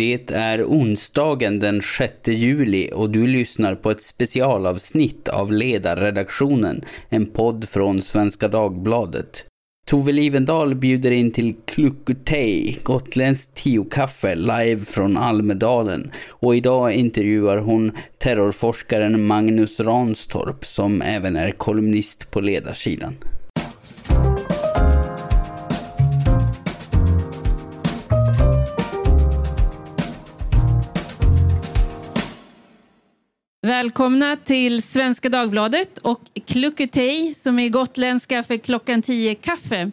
Det är onsdagen den 6 juli och du lyssnar på ett specialavsnitt av Ledarredaktionen, en podd från Svenska Dagbladet. Tove Livendal bjuder in till Klukkutei, gotländskt tiokaffe live från Almedalen och idag intervjuar hon terrorforskaren Magnus Ranstorp som även är kolumnist på ledarsidan. Välkomna till Svenska Dagbladet och Klukketej som är gotländska för klockan 10 kaffe.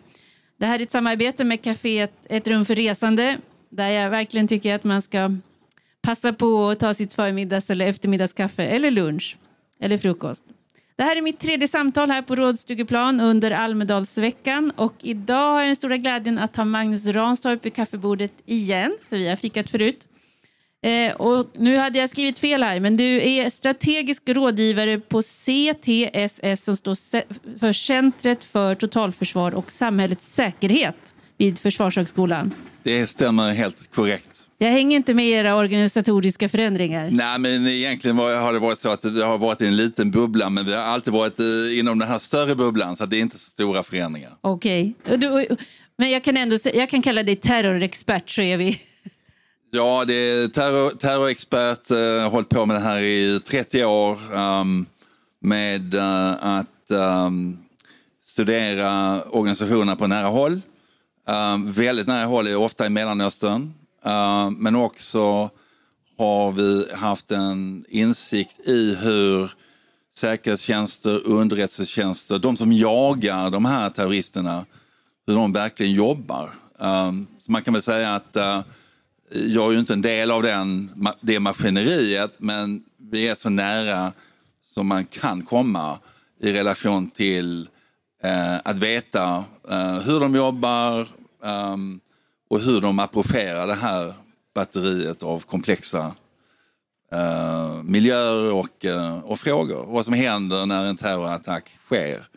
Det här är ett samarbete med kaféet Ett rum för resande där jag verkligen tycker att man ska passa på att ta sitt förmiddags eller eftermiddagskaffe eller lunch eller frukost. Det här är mitt tredje samtal här på Rådstugeplan under Almedalsveckan och idag har jag den stora glädjen att ha Magnus Ranstorp vid kaffebordet igen, för vi har fikat förut. Eh, och nu hade jag skrivit fel här, men du är strategisk rådgivare på CTSS som står för Centret för totalförsvar och samhällets säkerhet vid Försvarshögskolan. Det stämmer helt korrekt. Jag hänger inte med era organisatoriska förändringar. Nej, men egentligen har det varit så att det har varit en liten bubbla, men vi har alltid varit eh, inom den här större bubblan, så det är inte så stora förändringar. Okej, okay. men jag kan ändå jag kan kalla dig terrorexpert så är vi Ja, det är terror, terrorexpert, uh, hållit på med det här i 30 år um, med uh, att um, studera organisationerna på nära håll. Um, väldigt nära håll, ofta i Mellanöstern. Uh, men också har vi haft en insikt i hur säkerhetstjänster, underrättelsetjänster, de som jagar de här terroristerna, hur de verkligen jobbar. Um, så man kan väl säga att uh, jag är ju inte en del av den, det maskineriet, men vi är så nära som man kan komma i relation till eh, att veta eh, hur de jobbar eh, och hur de approcherar det här batteriet av komplexa eh, miljöer och, eh, och frågor. Vad som händer när en terrorattack sker.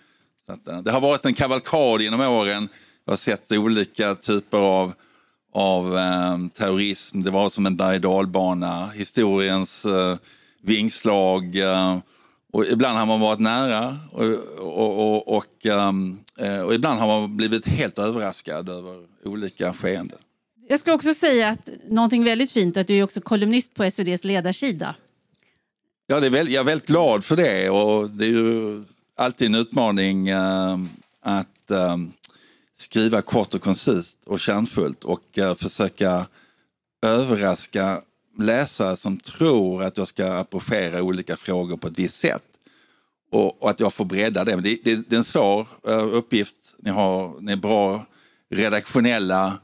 Så att, eh, det har varit en kavalkad genom åren. Jag har sett olika typer av av eh, terrorism. Det var som en berg dalbana, historiens eh, vingslag. Eh, och ibland har man varit nära och, och, och, och, um, och ibland har man blivit helt överraskad över olika skeenden. Jag ska också säga att någonting väldigt fint att du är också kolumnist på SVDs ledarsida. Ja, det är väl, jag är väldigt glad för det och det är ju alltid en utmaning uh, att skriva kort och koncist och kärnfullt och uh, försöka överraska läsare som tror att jag ska approchera olika frågor på ett visst sätt. Och, och att jag får bredda det. Men det, det, det är en svår uh, uppgift. Ni, har, ni är bra redaktionella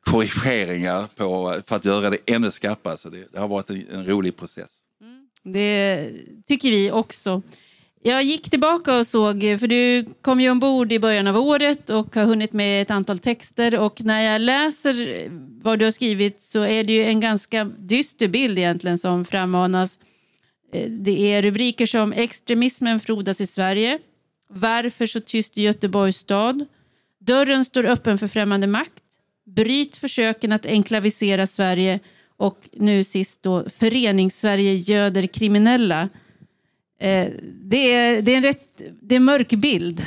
korrigeringar på, för att göra det ännu skarpare. Så det, det har varit en, en rolig process. Mm. Det tycker vi också. Jag gick tillbaka och såg, för du kom ju ombord i början av året och har hunnit med ett antal texter och när jag läser vad du har skrivit så är det ju en ganska dyster bild egentligen som frammanas. Eh, det är rubriker som extremismen frodas i Sverige, varför så tyst i Göteborgs stad, dörren står öppen för främmande makt, bryt försöken att enklavisera Sverige och nu sist då Förenings-Sverige göder kriminella. Eh, det, är, det är en rätt det är en mörk bild.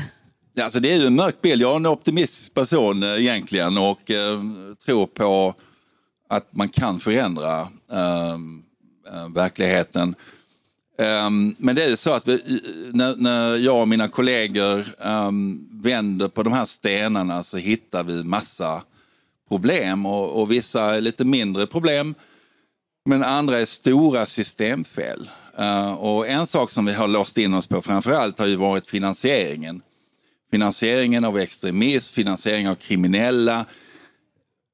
Alltså det är ju en mörk bild. Jag är en optimistisk person eh, egentligen och eh, tror på att man kan förändra ehm, eh, verkligheten. Eh, men det är ju så att vi, när, när, jag och mina kollegor ehm, vänder på de här stenarna så hittar vi massa problem och, och vissa är lite mindre problem. Men andra är stora systemfel. Eh, och en sak som vi har låst in oss på framförallt har ju varit finansieringen. Finansieringen av extremism, finansiering av kriminella.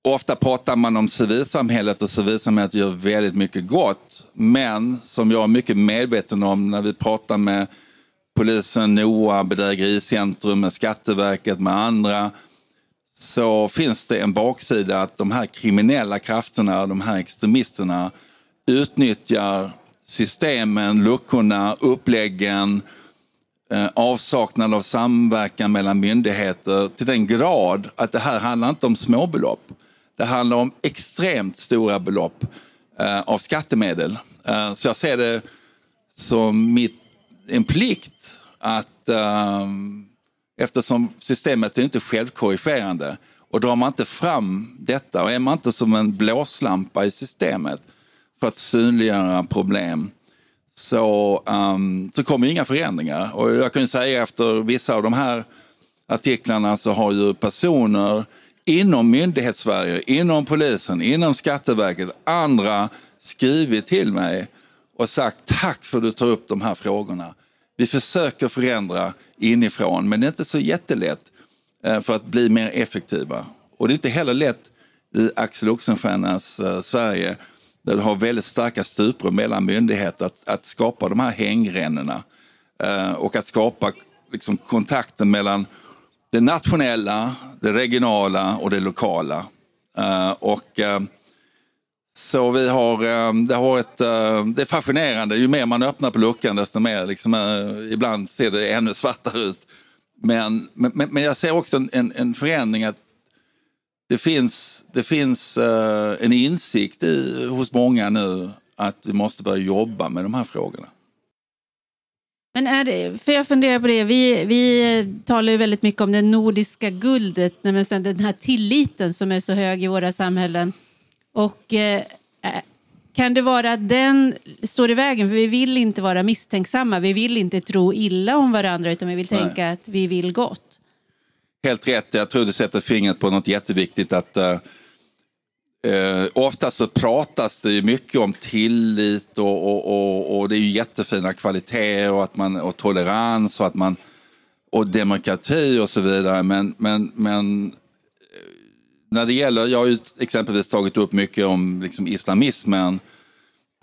Ofta pratar man om civilsamhället och civilsamhället gör väldigt mycket gott. Men som jag är mycket medveten om när vi pratar med polisen, NOA, Bedrägericentrum, med Skatteverket, med andra så finns det en baksida att de här kriminella krafterna, de här extremisterna utnyttjar systemen, luckorna, uppläggen, eh, avsaknad av samverkan mellan myndigheter till den grad att det här handlar inte om småbelopp. Det handlar om extremt stora belopp. Eh, av skattemedel. Eh, så jag ser det som mitt, en plikt att eh, eftersom systemet är inte självkorrigerande och drar man inte fram detta och är man inte som en blåslampa i systemet för att synliggöra problem så, um, så kommer inga förändringar. Och jag kan säga efter vissa av de här artiklarna så har ju personer inom myndighetssverige, inom polisen, inom Skatteverket, andra skrivit till mig och sagt tack för att du tar upp de här frågorna. Vi försöker förändra inifrån men det är inte så jättelätt eh, för att bli mer effektiva. Och det är inte heller lätt i Axel Oxenstiernas eh, Sverige där du har väldigt starka stuprör mellan myndigheter att, att skapa de här hängrännorna eh, och att skapa liksom, kontakten mellan det nationella, det regionala och det lokala. Eh, och eh, så vi har, eh, det har ett, eh, det är fascinerande, ju mer man öppnar på luckan desto mer, liksom, ibland ser det ännu svartare ut. Men, men, men jag ser också en, en förändring att det finns, det finns uh, en insikt i, hos många nu att vi måste börja jobba med de här frågorna. Men är det, för jag funderar på det, vi, vi talar ju väldigt mycket om det nordiska guldet, den här tilliten som är så hög i våra samhällen. Och eh, kan det vara att den står i vägen? För vi vill inte vara misstänksamma, vi vill inte tro illa om varandra utan vi vill tänka Nej. att vi vill gott helt rätt. Jag tror du sätter fingret på något jätteviktigt. att eh, eh Ofta så pratas det mycket om tillit och, och, och, och, det är ju jättefina kvaliteter och, att man, och tolerans och, att man, och demokrati och så vidare. Men, men, men eh, när det gäller, jag har ju exempelvis tagit upp mycket om liksom islamismen,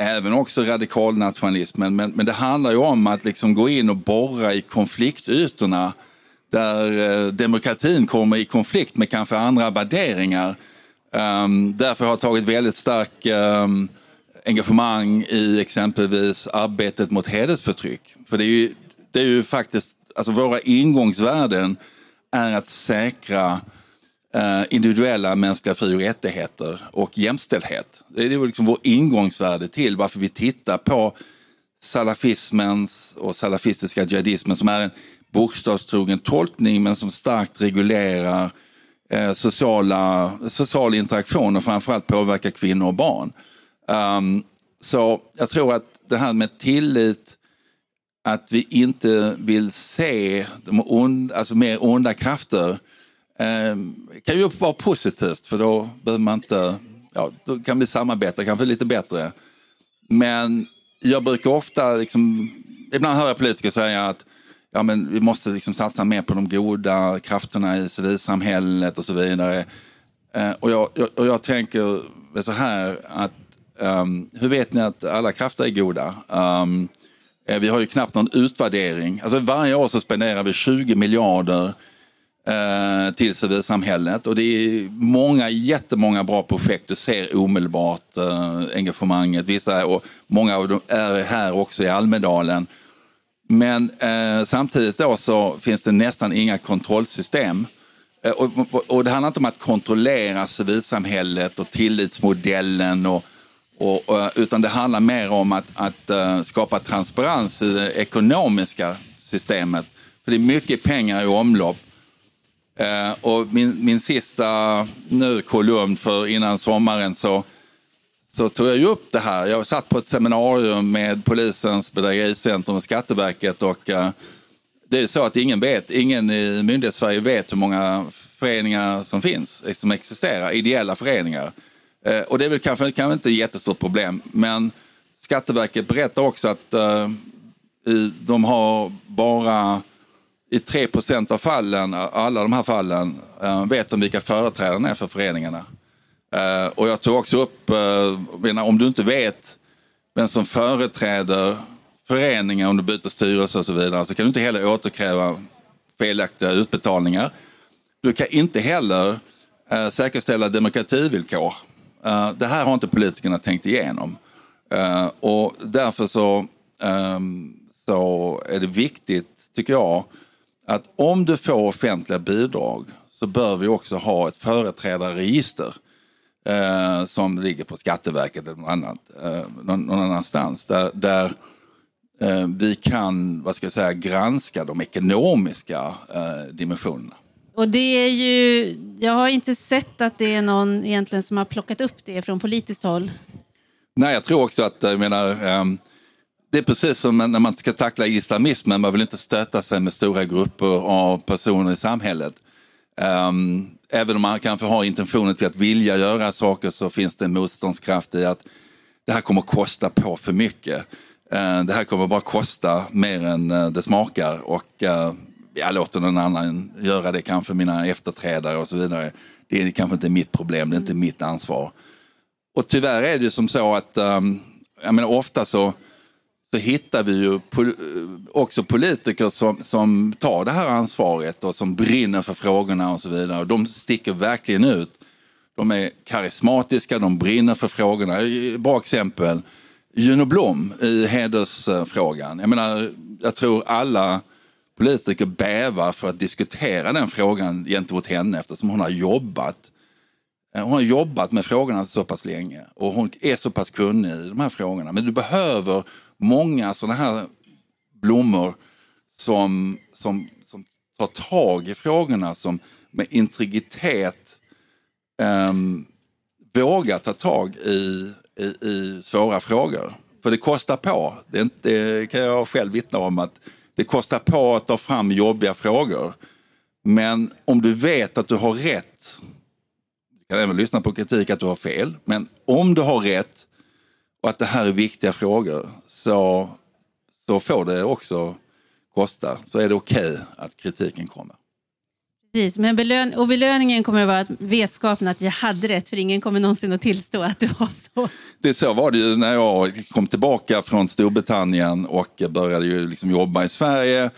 även också radikalnationalismen, men, men det handlar ju om att liksom gå in och borra i konfliktytorna där eh, demokratin kommer i konflikt med kanske andra värderingar. Um, därför har jag tagit väldigt stark um, engagemang i exempelvis arbetet mot hedersförtryck. För det är ju, det är ju faktiskt, alltså våra ingångsvärden är att säkra uh, individuella mänskliga fri och rättigheter och jämställdhet. Det är liksom vår ingångsvärde till varför vi tittar på salafismens och salafistiska jihadismen som är en bokstavstrogen tolkning men som starkt reglerar eh, sociala, social interaktion och framförallt påverkar kvinnor och barn. Um, så jag tror att det här med tillit, att vi inte vill se de onda, alltså mer onda krafter eh, kan ju vara positivt för då behöver man inte, ja, då kan vi samarbeta kanske lite bättre. Men jag brukar ofta, liksom, ibland hör jag politiker säga att ja, men vi måste liksom satsa mer på de goda krafterna i civilsamhället och så vidare. Eh, och, jag, jag, och jag tänker så här att um, hur vet ni att alla krafter är goda? Um, vi har ju knappt någon utvärdering. Alltså varje år så spenderar vi 20 miljarder eh, till civilsamhället och det är många, jättemånga bra projekt. Du ser omedelbart eh, engagemanget. Vissa och många av dem är här också i Almedalen. Men eh, samtidigt då så finns det nästan inga kontrollsystem. Eh, och, och, det handlar inte om att kontrollera civilsamhället och tillitsmodellen och, och, och utan det handlar mer om att, att uh, skapa transparens i det ekonomiska systemet. För det är mycket pengar i omlopp. Uh, och min, min sista nu kolumn för innan sommaren så så tog jag ju upp det här. Jag satt på ett seminarium med polisens bedrägericentrum och Skatteverket och uh, det är så att ingen vet, ingen i myndighetssverige vet hur många föreningar som finns, som existerar, ideella föreningar. Uh, och det är väl kanske, kanske inte ett jättestort problem, men Skatteverket berättar också att uh, i, de har bara i 3% av fallen, alla de här fallen, vet de vilka företrädarna är för föreningarna. Uh, och jag tog också upp, uh, om du inte vet vem som företräder föreningar om du byter styrelse och så vidare så kan du inte heller återkräva felaktiga utbetalningar. Du kan inte heller uh, säkerställa demokrativillkor. Uh, det här har inte politikerna tänkt igenom. Och därför så, um, så är det viktigt, tycker jag, att om du får offentliga bidrag så bör vi också ha ett företrädarregister eh, som ligger på Skatteverket eller någon, annat, eh, någon, någon annanstans. Där, där eh, vi kan vad ska jag säga, granska de ekonomiska eh, dimensionerna. Och det är ju, jag har inte sett att det är någon egentligen som har plockat upp det från politiskt håll. Nej, jag tror också att, jag menar, um, det är precis som när man ska tackla islamismen, man vill inte stöta sig med stora grupper av personer i samhället. Även om man kanske har intentionen till att vilja göra saker så finns det en motståndskraft i att det här kommer att kosta på för mycket. Eh, det här kommer bara kosta mer än eh, det smakar och eh, jag låter någon annan göra det, kanske mina efterträdare och så vidare. Det är kanske inte mitt problem, det är inte mitt ansvar. Och tyvärr är det som så att, jag menar ofta så, så hittar vi ju pol också politiker som, som tar det här ansvaret och som brinner för frågorna och så vidare. Och de sticker verkligen ut. De är karismatiska, de brinner för frågorna. Bra exempel, Juno Blom i hedersfrågan. Jag menar, jag tror alla politiker bävar för att diskutera den frågan gentemot henne eftersom hon har jobbat eh, hon har jobbat med frågorna så pass länge och hon är så pass kunnig i de här frågorna. Men du behöver många sådana här blommor som, som, som tar tag i frågorna, som med integritet um, vågar ta tag i, i, i, svåra frågor. För det kostar på. Det, inte, det kan jag själv vittna om att det kostar på att ta fram jobbiga frågor. Men om du vet att du har rätt kan även lyssna på kritik att du har fel. Men om du har rätt och att det här är viktiga frågor så, så får det också kosta. Så är det okej okay att kritiken kommer. Precis, men belön och belöningen kommer att vara att vetskapen att jag hade rätt, för ingen kommer någonsin att tillstå att det var så. Det så var det ju när jag kom tillbaka från Storbritannien och började ju liksom jobba i Sverige.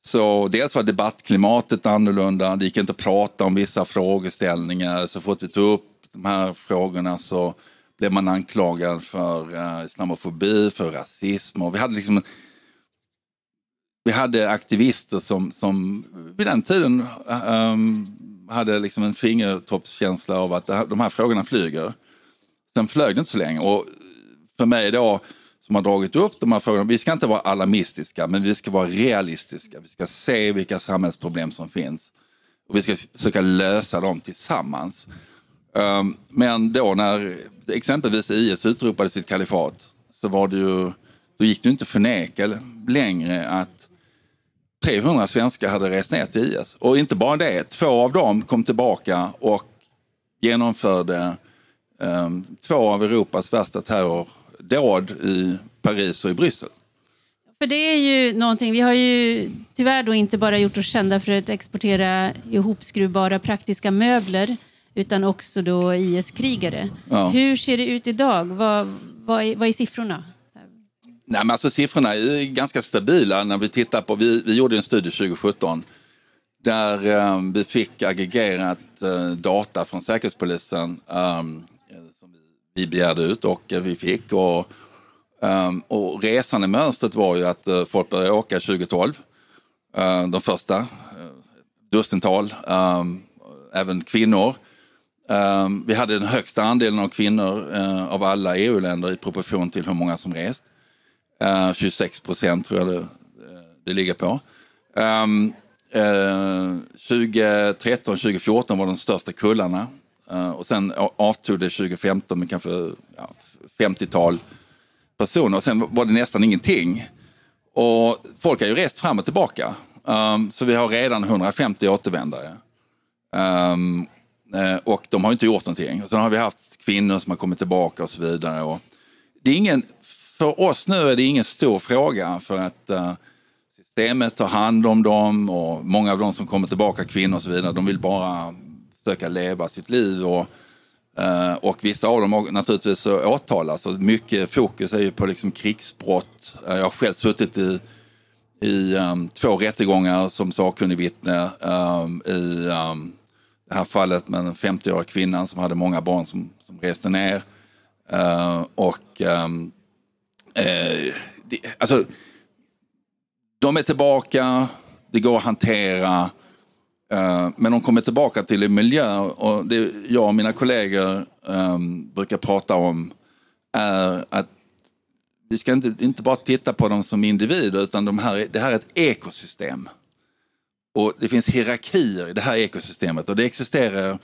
Så dels var debattklimatet annorlunda, det gick inte att prata om vissa frågeställningar. Så fort vi tog upp de här frågorna så blev man anklagad för uh, islamofobi, för rasism. Och vi hade liksom vi hade aktivister som, som vid den tiden um, hade liksom en fingertoppskänsla av att de här frågorna flyger. Sen flög det inte så länge och för mig då som har dragit upp de här frågorna. Vi ska inte vara alarmistiska, men vi ska vara realistiska. Vi ska se vilka samhällsproblem som finns och vi ska försöka lösa dem tillsammans. Ehm, men då när exempelvis IS utropade sitt kalifat så var det ju, då gick det inte förneka längre att 300 svenskar hade rest ner till IS. Och inte bara det, två av dem kom tillbaka och genomförde um, två av Europas värsta terrordåd i Paris och i Bryssel. För det är ju någonting, vi har ju tyvärr då inte bara gjort oss kända för att exportera ihopskruvbara praktiska möbler utan också då IS-krigare. Ja. Hur ser det ut idag? Vad, vad, är, vad är siffrorna? Nej, men alltså, siffrorna är ganska stabila när vi tittar på, vi, vi gjorde en studie 2017 där um, vi fick aggregerat uh, data från Säkerhetspolisen um, vi begärde ut och vi fick. Och, um, och resandemönstret var ju att uh, folk började åka 2012. Uh, de första, uh, dussintal, um, även kvinnor. Um, vi hade den högsta andelen av kvinnor uh, av alla EU-länder i proportion till hur många som rest. Ehm, uh, 26 procent tror jag det, eh, det ligger på. Um, uh, 2013, 2014 var de största kullarna eh, och sen avtog det 2015 med kanske ja, 50-tal personer och sen var det nästan ingenting. Och folk har ju rest fram och tillbaka. Um, så vi har redan 150 återvändare. Um, Eh, och de har inte gjort någonting. Och sen har vi haft kvinnor som har kommit tillbaka och så vidare. Och det är ingen, för oss nu är det ingen stor fråga för att eh, systemet tar hand om dem och många av de som kommer tillbaka, kvinnor och så vidare, de vill bara försöka leva sitt liv. Och, eh, och vissa av dem naturligtvis åtalas. Och mycket fokus är ju på liksom krigsbrott. Jag har själv suttit i, i um, två rättegångar som sakkunnig vittne um, i um, det här fallet med den 50-åriga kvinnan som hade många barn som, som reste ner. Uh, och ehm, eh, um, uh, de, alltså, de är tillbaka, det går att hantera eh, men de kommer tillbaka till en miljö och det jag och mina kollegor um, brukar prata om är att vi ska inte, inte bara titta på dem som individer utan de här, det här är ett ekosystem. Och det finns hierarkier i det här ekosystemet och det existerar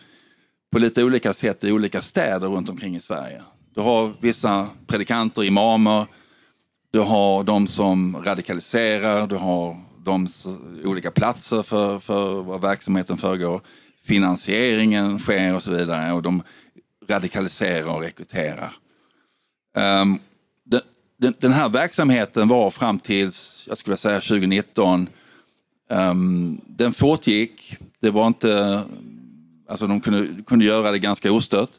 på lite olika sätt i olika städer runt omkring i Sverige. Du har vissa predikanter, imamer, du har de som radikaliserar, du har de olika platser för, för vad verksamheten föregår. Finansieringen sker och så vidare och de radikaliserar och rekryterar. Um, den, den, här verksamheten var fram tills, jag skulle säga 2019, um, den fortgick. Det var inte, alltså de kunde, kunde göra det ganska ostört.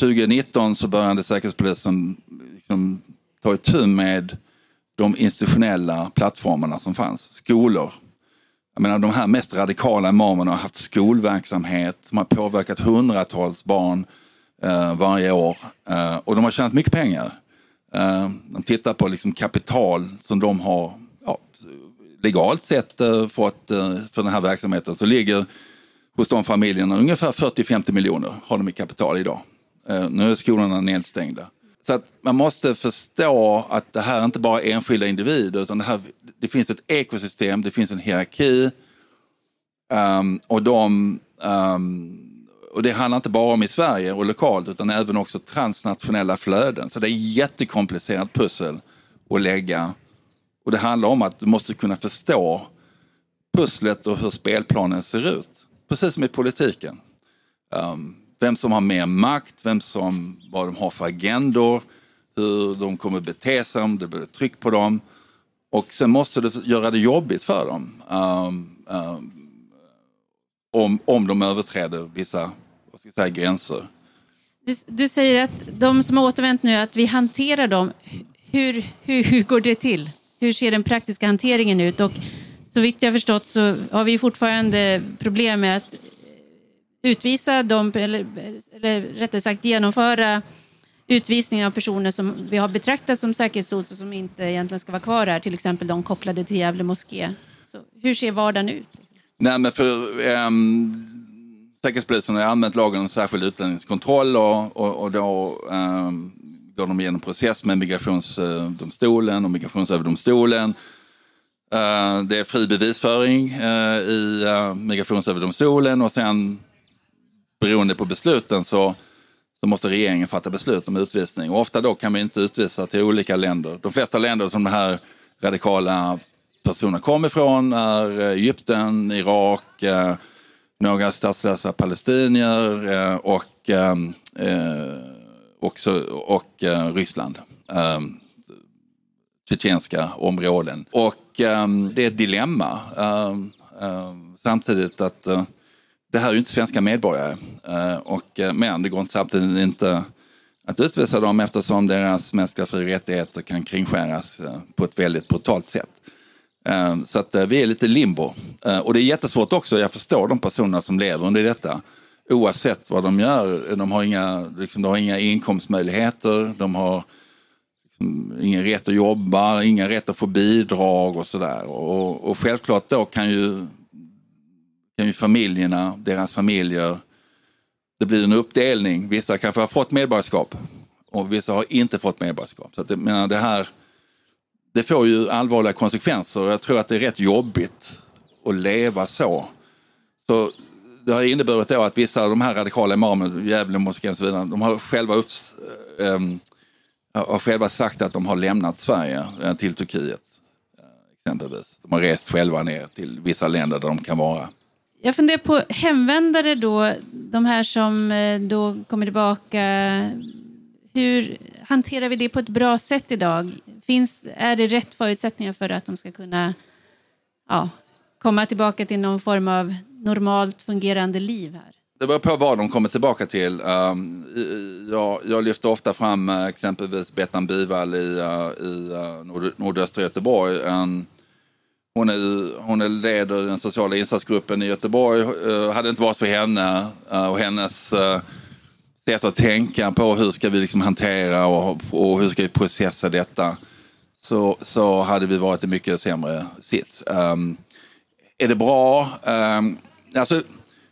2019 så började Säkerhetspolisen liksom ta itu med de institutionella plattformarna som fanns. Skolor. Jag menar, de här mest radikala imamerna har haft skolverksamhet som har påverkat hundratals barn eh, varje år. Eh, och de har tjänat mycket pengar. Eh, de tittar på liksom kapital som de har legalt sett eh, fått eh, för den här verksamheten. Så ligger hos de familjerna ungefär 40-50 miljoner har de i kapital idag. Eh, nu är skolorna nedstängda. Så att man måste förstå att det här är inte bara är enskilda individer utan det, här, det finns ett ekosystem, det finns en hierarki. Um, och, de, um, och det handlar inte bara om i Sverige och lokalt utan även också transnationella flöden. Så det är ett jättekomplicerat pussel att lägga. Och det handlar om att du måste kunna förstå pusslet och hur spelplanen ser ut. Precis som i politiken. Um, vem som har mer makt, vem som, vad de har för agendor, hur de kommer bete sig om det blir tryck på dem. Och sen måste du göra det jobbigt för dem. Um, um, om, om de överträder vissa vad ska jag säga, gränser. Du, du, säger att de som har återvänt nu, att vi hanterar dem. Hur, hur, hur går det till? Hur ser den praktiska hanteringen ut? Och så vitt jag förstått så har vi fortfarande problem med att eh, utvisa dem, eller, eller rättare sagt genomföra utvisningar av personer som vi har betraktat som säkerhetshot och som inte egentligen ska vara kvar här, till exempel de kopplade till Gävle moské. Så hur ser vardagen ut? Nej, men för, um, Säkerhetspolisen har använt lagen om särskild utlänningskontroll och, och, och då um, går de igenom process med migrationsdomstolen eh, och migrationsöverdomstolen. Eh, det är fri bevisföring eh, i migrationsöverdomstolen och sen beroende på besluten så, så måste regeringen fatta beslut om utvisning. Och ofta då kan vi inte utvisa till olika länder. De flesta länder som de här radikala personerna kom ifrån är Egypten, Irak, några statslösa palestinier och, också, och eh, Ryssland. Eh, tjetjenska områden. Och eh, det är ett dilemma. Ehm, ehm, samtidigt att eh, det här är ju inte svenska medborgare. Eh, och, eh, men det går inte samtidigt inte att utvisa dem eftersom deras mänskliga fri och rättigheter kan kringskäras på ett väldigt brutalt sätt. Ehm, så att vi är lite limbo. Och det är jättesvårt också, jag förstår de personerna som lever under detta. Oavsett vad de gör, de har inga, liksom, de har inga inkomstmöjligheter, de har liksom, ingen rätt att jobba, ingen rätt att få bidrag och sådär. Och, och självklart då kan ju kan ju familjerna, deras familjer, det blir en uppdelning. Vissa kanske har fått medborgarskap och vissa har inte fått medborgarskap. Så att det, menar, det här det får ju allvarliga konsekvenser och jag tror att det är rätt jobbigt att leva så. Så det har inneburit då att vissa av de här radikala imamerna, Gävle moskén och så vidare, de har själva, upp, ähm, har själva sagt att de har lämnat Sverige äh, till Turkiet. Äh, exempelvis. De har rest själva ner till vissa länder där de kan vara. Jag funderar på hemvändare då, de här som eh, då kommer tillbaka. Hur hanterar vi det på ett bra sätt idag? Finns, är det rätt förutsättningar för att de ska kunna ja, komma tillbaka till någon form av normalt fungerande liv här? Det beror på vad de kommer tillbaka till. Um, jag, jag lyfter ofta fram eh, exempelvis Bettan Bivall i, uh, i eh, nord, nordöstra Göteborg. En, hon, är, hon är leder den sociala insatsgruppen i Göteborg. Uh, hade det inte varit för henne uh, och hennes uh, sätt att tänka på hur ska vi liksom hantera och, och hur ska vi processa detta så, så hade vi varit i mycket sämre sits. Um, är det bra? Um, alltså,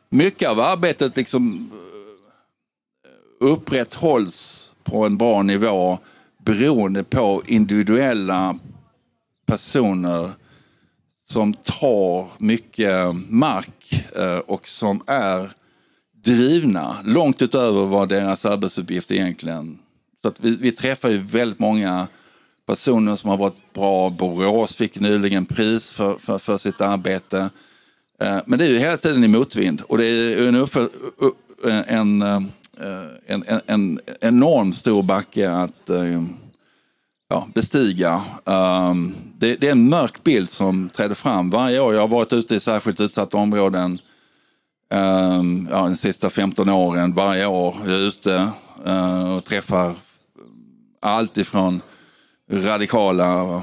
mycket av arbetet liksom eh, upprätthålls på en bra nivå beroende på individuella personer som tar mycket mark eh, och som är drivna långt utöver vad deras arbetsuppgift egentligen. Så att vi, vi träffar ju väldigt många personer som har varit bra. Borås fick nyligen pris för, för, för sitt arbete. Eh, men det är ju hela tiden i motvind och det är en, eh, en, eh, en, en, en enorm stor backe att ja, bestiga. Ehm, det, det, är en mörk bild som träder fram varje år. Jag har varit ute i särskilt utsatta områden ehm, ja, de sista 15 åren. Varje år jag är ute och träffar allt ifrån radikala,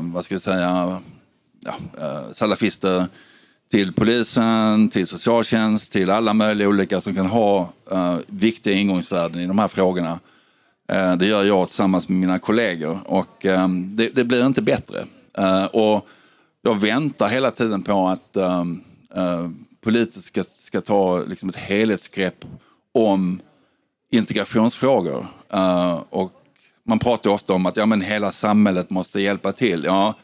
vad ska jag säga, ja, salafister till polisen, till socialtjänst, till alla möjliga olika som kan ha uh, viktiga ingångsvärden i de här frågorna. Uh, det gör jag tillsammans med mina kollegor och um, det, det, blir inte bättre. Uh, och jag väntar hela tiden på att um, politiker ska, ska, ta liksom, ett helhetsgrepp om integrationsfrågor. och man pratar ofta om att ja, men hela samhället måste hjälpa till. Ja,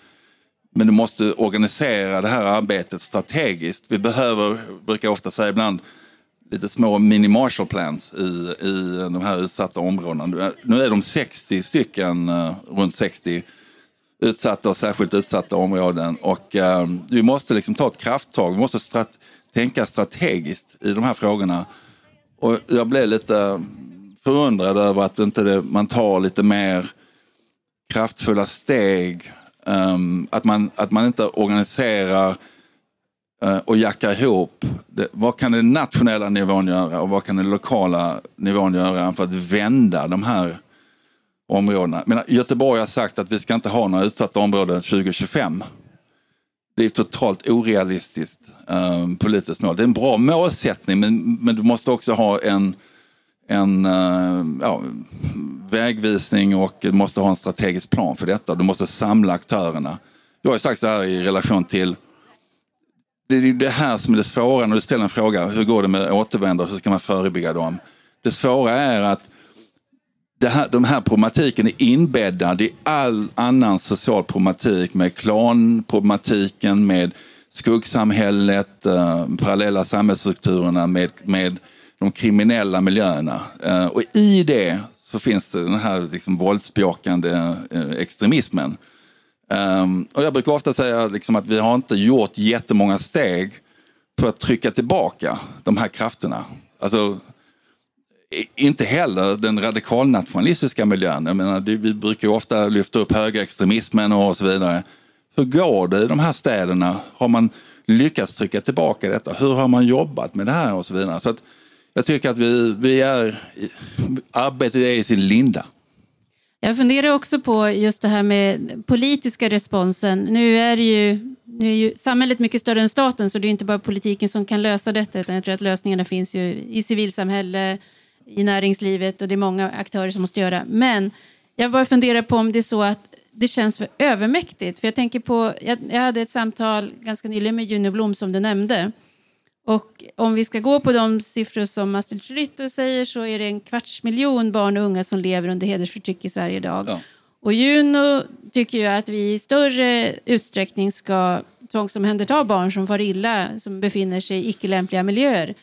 men du måste organisera det här arbetet strategiskt. Vi behöver, brukar jag ofta säga ibland, lite små mini Marshall plans i, i de här utsatta områdena. Nu är de 60 stycken, eh, runt 60 utsatta och särskilt utsatta områden. Och eh, vi måste liksom ta ett krafttag, vi måste strat tänka strategiskt i de här frågorna. Och jag blev lite förundrad över att inte det, man tar lite mer kraftfulla steg Um, att, man, att man inte organiserar uh, och jackar ihop. Det, vad kan den nationella nivån göra och vad kan den lokala nivån göra för att vända de här områdena? Men Göteborg har sagt att vi ska inte ha några utsatta områden 2025. Det är totalt orealistiskt um, politiskt mål. Det är en bra målsättning men, men du måste också ha en en eh, ja, vägvisning och du måste ha en strategisk plan för detta. Du måste samla aktörerna. Jag har sagt det här i relation till det är det här som är det svåra när du ställer en fråga. Hur går det med återvändare? Hur ska man förebygga dem? Det svåra är att det här, de här problematiken är inbäddad i all annan social problematik med klanproblematiken, med skuggsamhället, eh, parallella samhällsstrukturerna, med, med de kriminella miljöerna. Eh, och i det så finns det den här liksom våldsbejakande eh, extremismen. Ehm, och jag brukar ofta säga liksom att vi har inte gjort jättemånga steg för att trycka tillbaka de här krafterna. Alltså, inte heller den radikalnationalistiska miljön. Jag menar, vi brukar ofta lyfta upp högerextremismen och så vidare. Hur går det i de här städerna? Har man lyckats trycka tillbaka detta? Hur har man jobbat med det här och så vidare? Så att, jag tycker att vi, vi är, arbetet är i sin linda. Jag funderar också på just det här med politiska responsen. Nu är, ju, nu är ju samhället mycket större än staten så det är inte bara politiken som kan lösa detta utan jag tror att lösningarna finns ju i civilsamhälle, i näringslivet och det är många aktörer som måste göra. Men jag bara funderar på om det är så att det känns för övermäktigt. För jag tänker på, jag, jag hade ett samtal ganska nyligen med Juno Blom som du nämnde och om vi ska gå på de siffror som Astrid Schlytter säger så är det en kvarts miljon barn och unga som lever under hedersförtryck i Sverige idag. Ja. Och Juno tycker ju att vi i större utsträckning ska tvångsomhänderta barn som far illa, som befinner sig i icke lämpliga miljöer.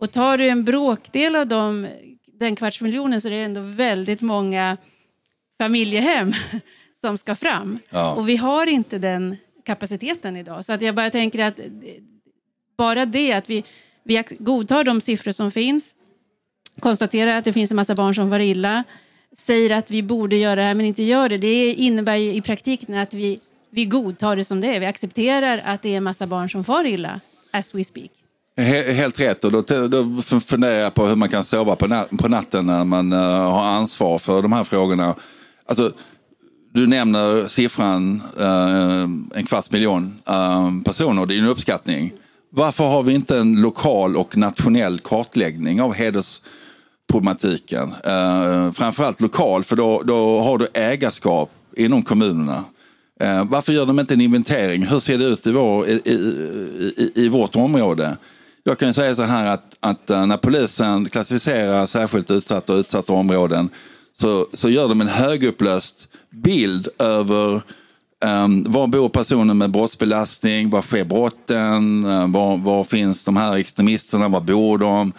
Och tar du en bråkdel av dem, den kvarts miljonen så är det ändå väldigt många familjehem som ska fram. Ja. Och vi har inte den kapaciteten idag. Så att jag bara tänker att bara det att vi, vi godtar de siffror som finns, konstaterar att det finns en massa barn som var illa, säger att vi borde göra det här men inte gör det. Det innebär i praktiken att vi, vi godtar det som det är. Vi accepterar att det är en massa barn som far illa as we speak. Helt rätt och då, då funderar jag på hur man kan sova på, natten när man uh, har ansvar för de här frågorna. Alltså, du nämner siffran uh, en kvarts miljon uh, personer, det är en uppskattning. Varför har vi inte en lokal och nationell kartläggning av hedersproblematiken? Eh, framförallt lokal, för då, då har du ägarskap inom kommunerna. Eh, varför gör de inte en inventering? Hur ser det ut i, vår, i, i, i vårt område? jag kan säga så här att, att eh, när polisen klassificerar särskilt utsatta och utsatta områden så, så gör de en högupplöst bild över um, var bor personen med brottsbelastning, var sker brotten, uh, var, var finns de här extremisterna, var bor de?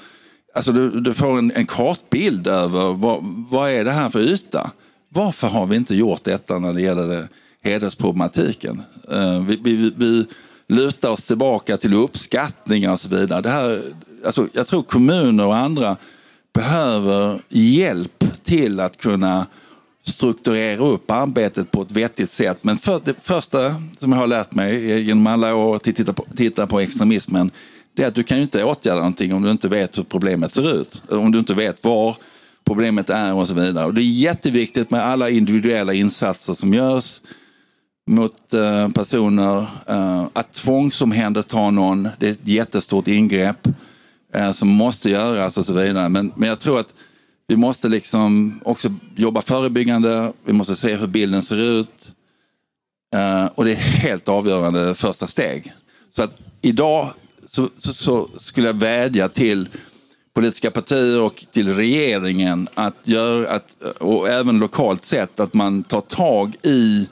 Alltså du, du får en, en kartbild över vad, vad är det här för yta? Varför har vi inte gjort detta när det gäller det, hedersproblematiken? Uh, vi, vi, vi lutar oss tillbaka till uppskattningar och så vidare. Det här, alltså, jag tror kommuner och andra behöver hjälp till att kunna strukturera upp arbetet på ett vettigt sätt. Men för, det första som jag har lärt mig genom alla år att titta på, titta på extremismen det är att du kan ju inte åtgärda någonting om du inte vet hur problemet ser ut. Om du inte vet var problemet är och så vidare. Och det är jätteviktigt med alla individuella insatser som görs mot uh, personer. Uh, att tvångsomhänderta någon, det är ett jättestort ingrepp eh, som måste göras och så vidare. Men, men jag tror att vi måste liksom också jobba förebyggande. Vi måste se hur bilden ser ut. Eh, och det är helt avgörande första steg. Så att idag så, så, så skulle jag vädja till politiska partier och till regeringen att göra, att, och även lokalt sett, att man tar tag i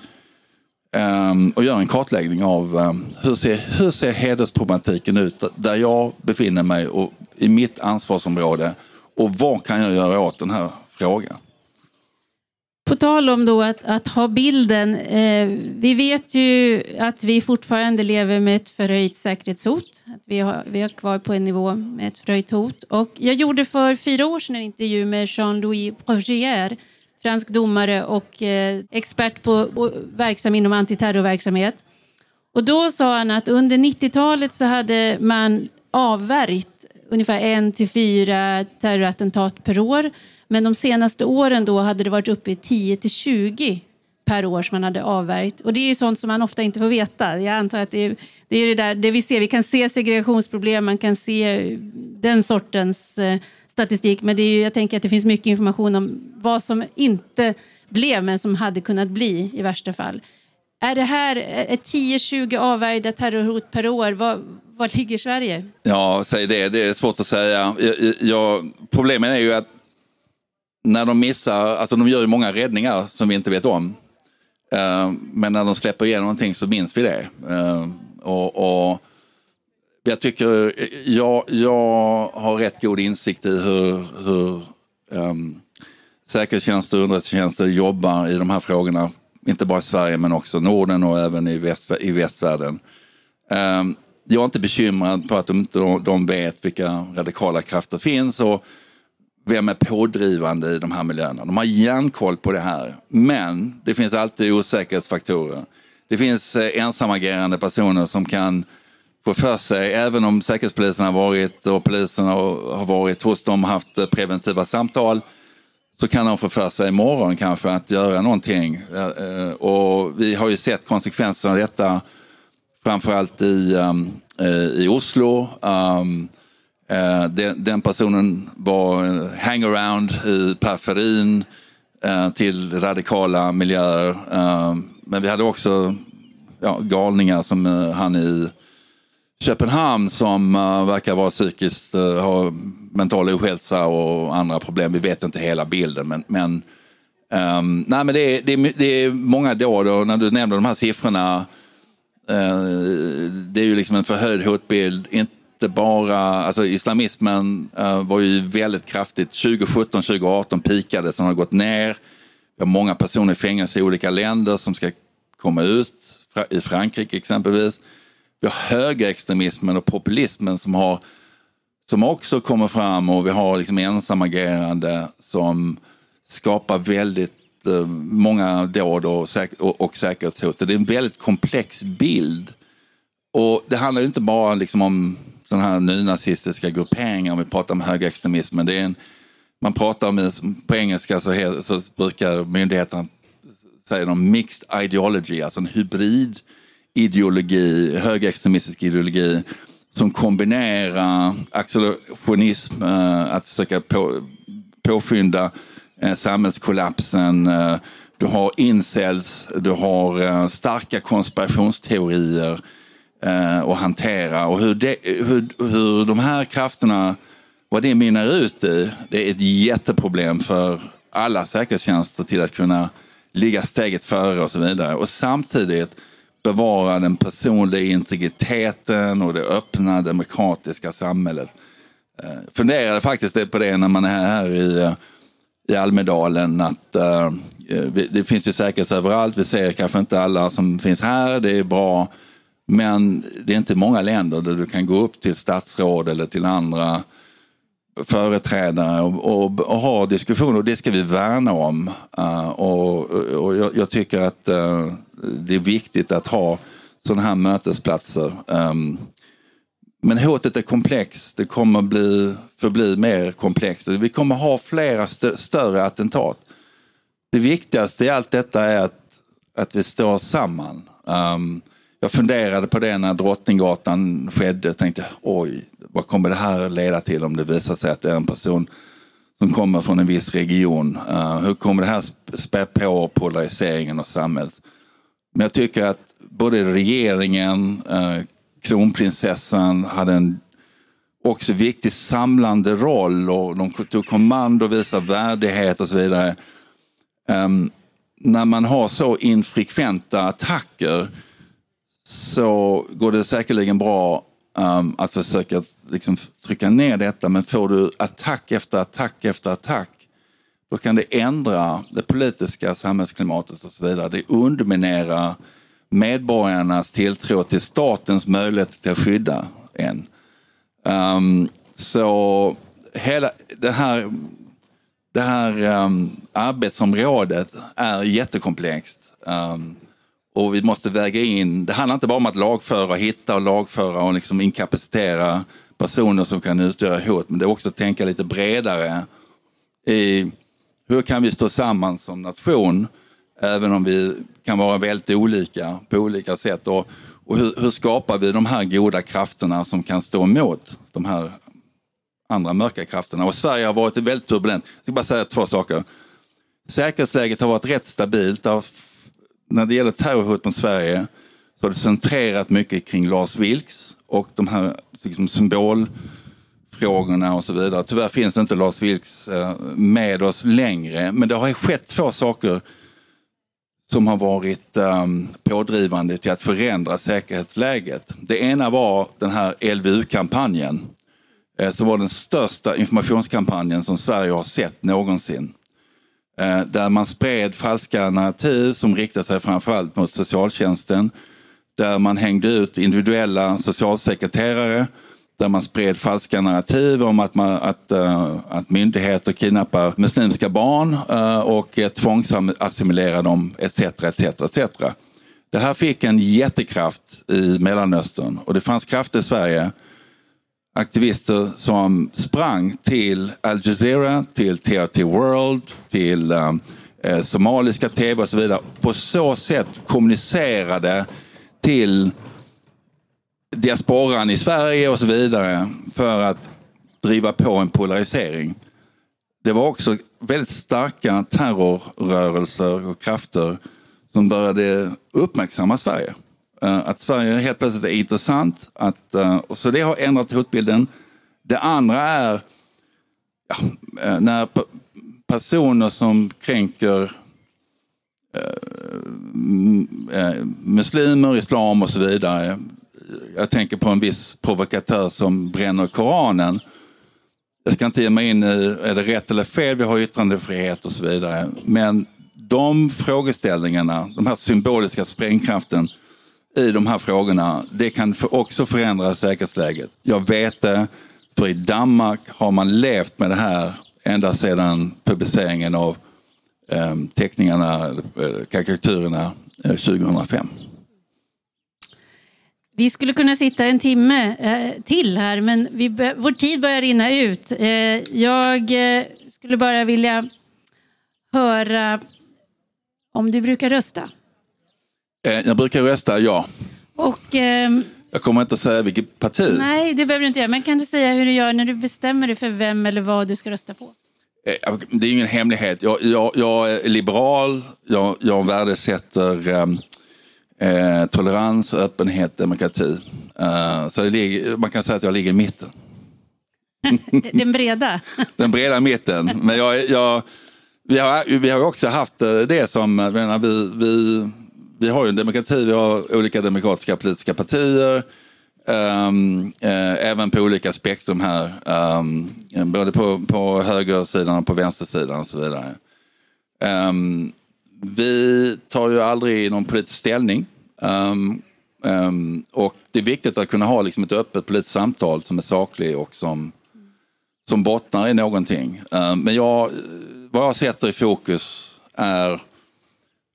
um, och gör en kartläggning av um, hur, ser, hur ser hedersproblematiken ut där jag befinner mig och i mitt ansvarsområde och vad kan jag göra åt den här frågan? På tal om då att, att ha bilden. Eh, vi vet ju att vi fortfarande lever med ett förhöjt säkerhetshot. Att vi, har, vi är kvar på en nivå med ett förhöjt hot. Och jag gjorde för fyra år sedan en intervju med Jean-Louis Progier, fransk domare och eh, expert på och verksam inom antiterrorverksamhet. Och då sa han att under 90-talet så hade man avvärjt ungefär en till fyra terrorattentat per år. Men de senaste åren då hade det varit uppe i 10 till 20 per år som man hade avvärjt. Och det är ju sånt som man ofta inte får veta. Jag antar att det är det, är det där det vi ser. Vi kan se segregationsproblem, man kan se eh, den sortens eh, statistik. Men det är ju, jag tänker att det finns mycket information om vad som inte blev men som hade kunnat bli i värsta fall. Är det här eh, 10-20 avvärjda terrorhot per år? Vad, var ligger Sverige? Ja, säg det. Det är svårt att säga. Jag, jag, problemet är ju att när de missar, alltså de gör ju många räddningar som vi inte vet om. Eh, men när de släpper igenom någonting så minns vi det. Eh, och, och, jag tycker, jag, jag har rätt god insikt i hur, hur um, säkerhetstjänster och underrättelsetjänster jobbar i de här frågorna. Inte bara i Sverige men också Norden och även i, väst, i västvärlden. Um, jag är inte bekymrad på att de inte de vet vilka radikala krafter finns. Och vem är pådrivande i de här miljöerna? De har järnkoll på det här. Men det finns alltid osäkerhetsfaktorer. Det finns eh, ensamagerande personer som kan få för sig, även om Säkerhetspolisen har varit och polisen har varit hos dem och haft eh, preventiva samtal, så kan de få för sig imorgon kanske att göra någonting. Eh, och vi har ju sett konsekvenserna av detta framförallt i, um, eh, i Oslo. Um, uh, den, den, personen var hangaround i periferin uh, till radikala miljöer. Uh, men vi hade också ja, galningar som han i Köpenhamn som verkar vara psykiskt, ha mental ohälsa och andra problem. Vi vet inte hela bilden men, men Um, nej, men det är, det, är, det är många dåd och när du nämner de här siffrorna. Eh, det är ju liksom en förhöjd hotbild. Inte bara, alltså islamismen eh, var ju väldigt kraftigt, 2017, 2018 pikade, sen har det gått ner. Vi har många personer i fängelse i olika länder som ska komma ut, i Frankrike exempelvis. Vi har högerextremismen och populismen som, har, som också kommer fram och vi har liksom ensamagerande som skapar väldigt Eh, många dåd och, säk och, och säkerhetshot. det är en väldigt komplex bild. Och det handlar inte bara liksom om sådana här nynazistiska grupperingar, om vi pratar om högerextremismen. Det är en, man pratar om, på engelska så, he, så brukar myndigheterna säga om mixed ideology, alltså en hybrid ideologi, högerextremistisk ideologi som kombinerar accelerationism, eh, att försöka på, påskynda Eh, samhällskollapsen. Eh, du har incels, du har eh, starka konspirationsteorier att hantera. Och hur, de, hur, hur de här krafterna, vad det mynnar ut i, det är ett jätteproblem för alla säkerhetstjänster till att kunna ligga steget före och så vidare. Och samtidigt bevara den personliga integriteten och det öppna demokratiska samhället. Jag funderade faktiskt på det när man är här i, i Almedalen att uh, det finns ju säkerhet överallt. Vi ser kanske inte alla som finns här, det är bra. Men det är inte många länder där du kan gå upp till statsråd eller till andra företrädare och, och, och ha diskussioner och det ska vi värna om. Uh, och, och jag, jag, tycker att uh, det är viktigt att ha sådana här mötesplatser. Um, men hotet är komplext. Det kommer bli, förbli mer komplext. Vi kommer ha flera st större attentat. Det viktigaste i allt detta är att, att vi står samman. Um, jag funderade på det när Drottninggatan skedde. Jag tänkte, oj, vad kommer det här leda till om det visar sig att det är en person som kommer från en viss region? Uh, hur kommer det här spä på polariseringen av samhället? Men jag tycker att både regeringen, eh, kronprinsessan hade en också viktig samlande roll och de tog kommando, och visade värdighet och så vidare. Um, när man har så infrekventa attacker så går det säkerligen bra um, att försöka liksom, trycka ner detta. Men får du attack efter attack efter attack då kan det ändra det politiska samhällsklimatet och så vidare. Det underminerar medborgarnas tilltro till statens möjlighet till att skydda en. Um, så hela det här, det här um, arbetsområdet är jättekomplext. Um, och vi måste väga in, det handlar inte bara om att lagföra, hitta och lagföra och liksom inkapacitera personer som kan utgöra hot, men det är också att tänka lite bredare i hur kan vi stå samman som nation, även om vi kan vara väldigt olika på olika sätt. Och, och hur, hur, skapar vi de här goda krafterna som kan stå emot de här andra mörka krafterna? Och Sverige har varit väldigt turbulent. Jag ska bara säga två saker. Säkerhetsläget har varit rätt stabilt när det gäller terrorhot mot Sverige så har det centrerat mycket kring Lars Vilks och de här liksom, symbolfrågorna och så vidare. Tyvärr finns inte Lars Vilks eh, med oss längre, men det har skett två saker som har varit um, pådrivande till att förändra säkerhetsläget. Det ena var den här LVU-kampanjen eh, som var den största informationskampanjen som Sverige har sett någonsin. Eh, där man spred falska narrativ som riktade sig framförallt mot socialtjänsten. Där man hängde ut individuella socialsekreterare. Där man spred falska narrativ om att, man, att, uh, att myndigheter kidnappar muslimska barn uh, och eh, tvångsassimilerar dem etc. etc, etc. Det här fick en jättekraft i Mellanöstern och det fanns krafter i Sverige aktivister som sprang till Al Jazeera, till TRT World, till eh, somaliska tv och så vidare. På så sätt kommunicerade till diasporan i Sverige och så vidare för att driva på en polarisering. Det var också väldigt starka terrorrörelser och krafter som började uppmärksamma Sverige. Eh, att Sverige helt plötsligt är intressant. Att, eh, så det har ändrat hotbilden. Det andra är ja, eh, när personer som kränker muslimer, islam och så vidare. Jag tänker på en viss provokatör som bränner Koranen. Jag ska inte ge mig in i, är det rätt eller fel, vi har yttrandefrihet och så vidare. Men de frågeställningarna, de här symboliska sprängkraften i de här frågorna, det kan också förändra säkerhetsläget. Jag vet det, för i Danmark har man levt med det här ända sedan publiceringen av eh, teckningarna, eh, karikatyrerna eh, 2005. Vi skulle kunna sitta en timme eh, till här, men vi, vår tid börjar rinna ut. Eh, jag eh, skulle bara vilja höra om du brukar rösta. Jag brukar rösta ja. Och, ehm, jag kommer inte säga vilket parti. Nej, det behöver du inte göra. Men kan du säga hur du gör när du bestämmer dig för vem eller vad du ska rösta på? Det är ingen hemlighet. Jag, jag, jag är liberal. Jag, jag värdesätter ehm, eh, tolerans, öppenhet, demokrati. Uh, så ligger, man kan säga att jag ligger i mitten. Den breda? Den breda mitten. Men jag, jag, vi, har, vi har också haft det som, menar, vi, vi, vi har ju en demokrati, vi har olika demokratiska politiska partier. Um, uh, även på olika spektrum här. Um, både på, på högersidan och på vänstersidan och så vidare. Um, vi tar ju aldrig någon politisk ställning. Um, um, och det är viktigt att kunna ha liksom ett öppet politiskt samtal som är sakligt och som, som bottnar i någonting. Um, men jag, vad jag sätter i fokus är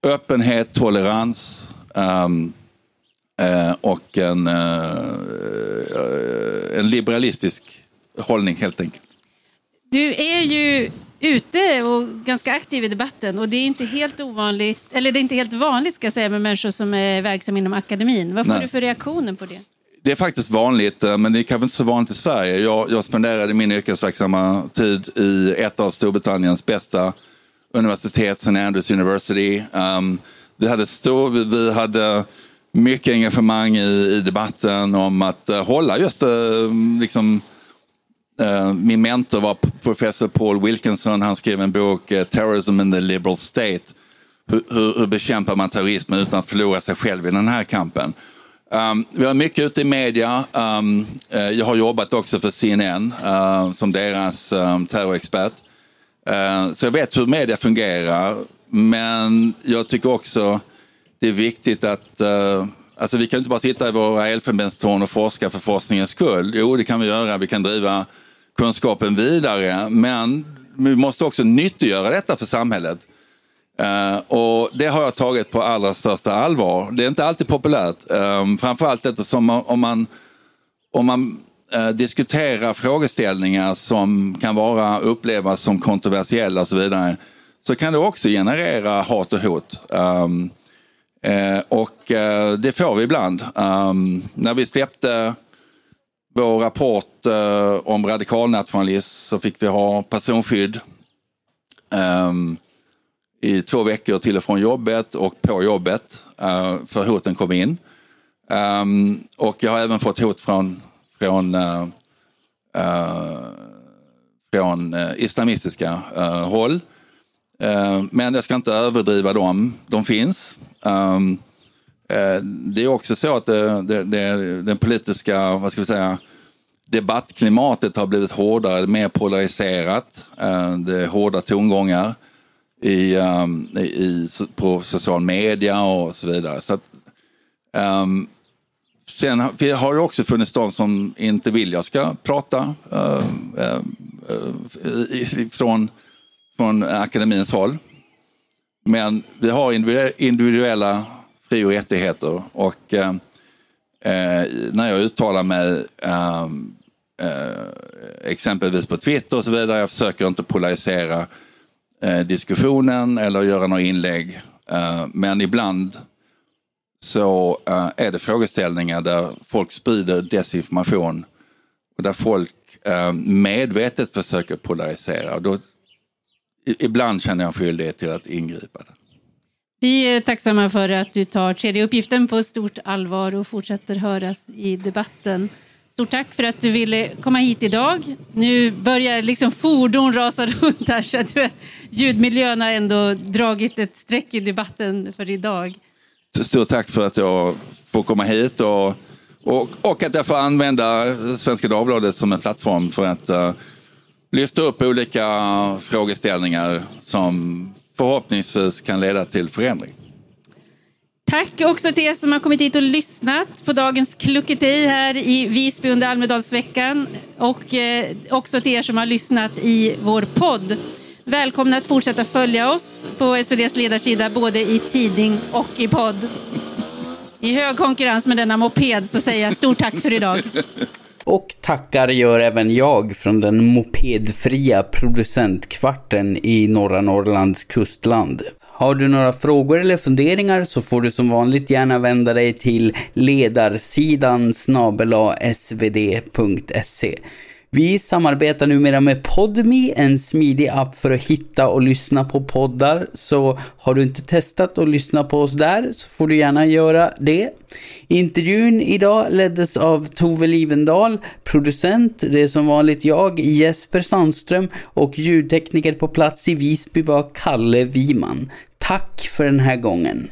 öppenhet, tolerans uh, och en, uh, en liberalistisk hållning helt enkelt. Du är ju ute och ganska aktiv i debatten. Och det är inte helt ovanligt, eller det är inte helt vanligt ska jag säga, med människor som är verksamma inom akademin. Vad får Nej. du för reaktioner på det? Det är faktiskt vanligt, eh, men det är kanske inte så vanligt i Sverige. Jag, jag spenderade min yrkesverksamma tid i ett av Storbritanniens bästa universitet, St. Andrews University. Um, vi, hade stor, vi, vi, hade mycket engagemang i, i debatten om att uh, hålla just uh, liksom, Eh, min mentor var professor Paul Wilkinson. Han skrev en bok, eh, Terrorism in the Liberal State. Hur, hur, hur, bekämpar man terrorismen utan att förlora sig själv i den här kampen? Um, vi har mycket ute i media. Um, uh, jag har jobbat också för CNN som deras um, terrorexpert. så jag vet hur media fungerar. Men jag tycker också det är viktigt att Alltså vi kan inte bara sitta i våra elfenbenstorn och forska för forskningens skull. Jo, det kan vi göra. Vi kan driva kunskapen vidare. Men vi måste också nyttiggöra detta för samhället. Uh, och det har jag tagit på allra största allvar. Det är inte alltid populärt. Um, framförallt eftersom om man, om man uh, diskuterar frågeställningar som kan vara upplevas som kontroversiella och så vidare. Så kan det också generera hat och hot. Um, uh, och eh, det får vi ibland. Um, när vi släppte vår rapport eh, om radikalnationalism så fick vi ha personskydd um, i två veckor till och från jobbet och på jobbet uh, för hoten kom in. Um, och jag har även fått hot från, från, uh, uh, från uh, islamistiska håll. men jag ska inte överdriva dem, de finns. Um, Eh, det är också så att det, det, det, den politiska, vad ska vi säga, debattklimatet har blivit hårdare, mer polariserat. Eh, det är hårda tongångar i, um, i, på social media och så vidare. Så att, um, sen har det också funnits de som inte vill jag ska prata uh, uh, uh, från, från akademins håll. Men vi har individuella fri och rättigheter. Och eh, eh när jag uttalar mig eh, eh, exempelvis på Twitter och så vidare, jag försöker inte polarisera eh, diskussionen eller göra några inlägg. Eh, men ibland så eh, är det frågeställningar där folk sprider desinformation och där folk medvetet försöker polarisera. Och då, ibland känner jag en skyldighet till att ingripa. Vi är tacksamma för att du tar tredje uppgiften på stort allvar och fortsätter höras i debatten. Stort tack för att du ville komma hit idag. Nu börjar liksom fordon rasa runt här så att ljudmiljön har ändå dragit ett streck i debatten för idag. Stort tack för att jag får komma hit och, och, och att jag får använda Svenska Dagbladet som en plattform för att lyfta upp olika frågeställningar som förhoppningsvis kan leda till förändring. Tack också till er som har kommit hit och lyssnat på dagens Klucketej här i Visby under Almedalsveckan och eh, också till er som har lyssnat i vår podd. Välkomna att fortsätta följa oss på SVDs ledarsida både i tidning och i podd. I hög konkurrens med denna moped så säger jag stort tack för idag. Och tackar gör även jag från den mopedfria producentkvarten i norra Norrlands kustland. Har du några frågor eller funderingar så får du som vanligt gärna vända dig till ledarsidan svd.se. Vi samarbetar numera med Podme, en smidig app för att hitta och lyssna på poddar. Så har du inte testat att lyssna på oss där så får du gärna göra det. Intervjun idag leddes av Tove Livendal, producent, det är som vanligt jag, Jesper Sandström och ljudtekniker på plats i Visby var Kalle Wiman. Tack för den här gången.